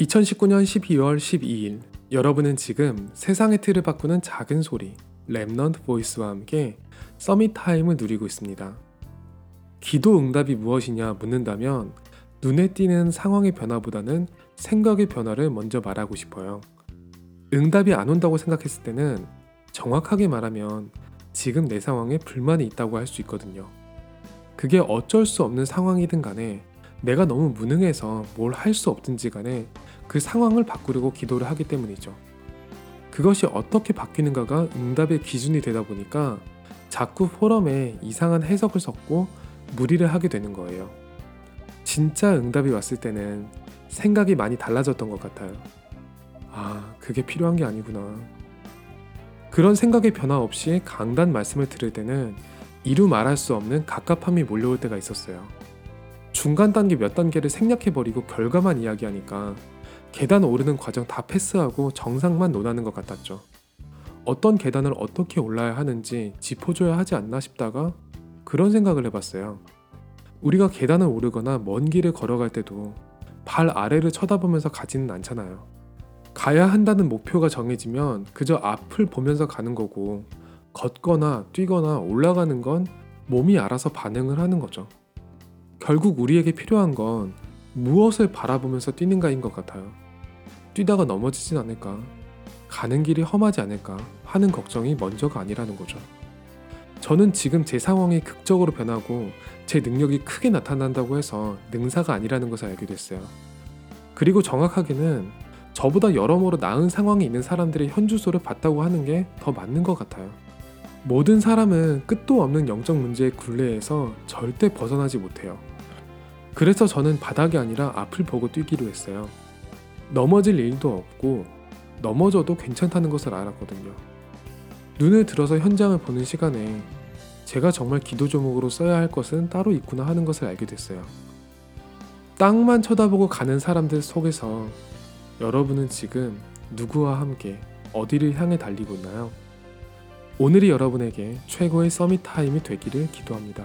2019년 12월 12일 여러분은 지금 세상의 틀을 바꾸는 작은 소리 Remnant Voice와 함께 summit time을 누리고 있습니다. 기도 응답이 무엇이냐 묻는다면 눈에 띄는 상황의 변화보다는 생각의 변화를 먼저 말하고 싶어요. 응답이 안 온다고 생각했을 때는 정확하게 말하면 지금 내 상황에 불만이 있다고 할 수 있거든요. 그게 어쩔 수 없는 상황이든 간에 내가 너무 무능해서 뭘 할 수 없든지 간에 그 상황을 바꾸려고 기도를 하기 때문이죠. 그것이 어떻게 바뀌는가가 응답의 기준이 되다 보니까 자꾸 포럼에 이상한 해석을 섞고 무리를 하게 되는 거예요. 진짜 응답이 왔을 때는 생각이 많이 달라졌던 것 같아요. 아, 그게 필요한 게 아니구나. 그런 생각의 변화 없이 강단 말씀을 들을 때는 이루 말할 수 없는 갑갑함이 몰려올 때가 있었어요. 중간 단계 몇 단계를 생략해버리고 결과만 이야기하니까 계단 오르는 과정 다 패스하고 정상만 논하는 것 같았죠. 어떤 계단을 어떻게 올라야 하는지 짚어줘야 하지 않나 싶다가 그런 생각을 해봤어요. 우리가 계단을 오르거나 먼 길을 걸어갈 때도 발 아래를 쳐다보면서 가지는 않잖아요. 가야 한다는 목표가 정해지면 그저 앞을 보면서 가는 거고 걷거나 뛰거나 올라가는 건 몸이 알아서 반응을 하는 거죠. 결국 우리에게 필요한 건 무엇을 바라보면서 뛰는가인 것 같아요. 뛰다가 넘어지진 않을까, 가는 길이 험하지 않을까 하는 걱정이 먼저가 아니라는 거죠. 저는 지금 제 상황이 극적으로 변하고 제 능력이 크게 나타난다고 해서 능사가 아니라는 것을 알게 됐어요. 그리고 정확하게는 저보다 여러모로 나은 상황에 있는 사람들의 현주소를 봤다고 하는 게 더 맞는 것 같아요. 모든 사람은 끝도 없는 영적 문제의 굴레에서 절대 벗어나지 못해요. 그래서 저는 바닥이 아니라 앞을 보고 뛰기로 했어요. 넘어질 일도 없고 넘어져도 괜찮다는 것을 알았거든요. 눈을 들어서 현장을 보는 시간에 제가 정말 기도 조목으로 써야 할 것은 따로 있구나 하는 것을 알게 됐어요. 땅만 쳐다보고 가는 사람들 속에서 여러분은 지금 누구와 함께 어디를 향해 달리고 있나요? 오늘이 여러분에게 최고의 summit time이 되기를 기도합니다.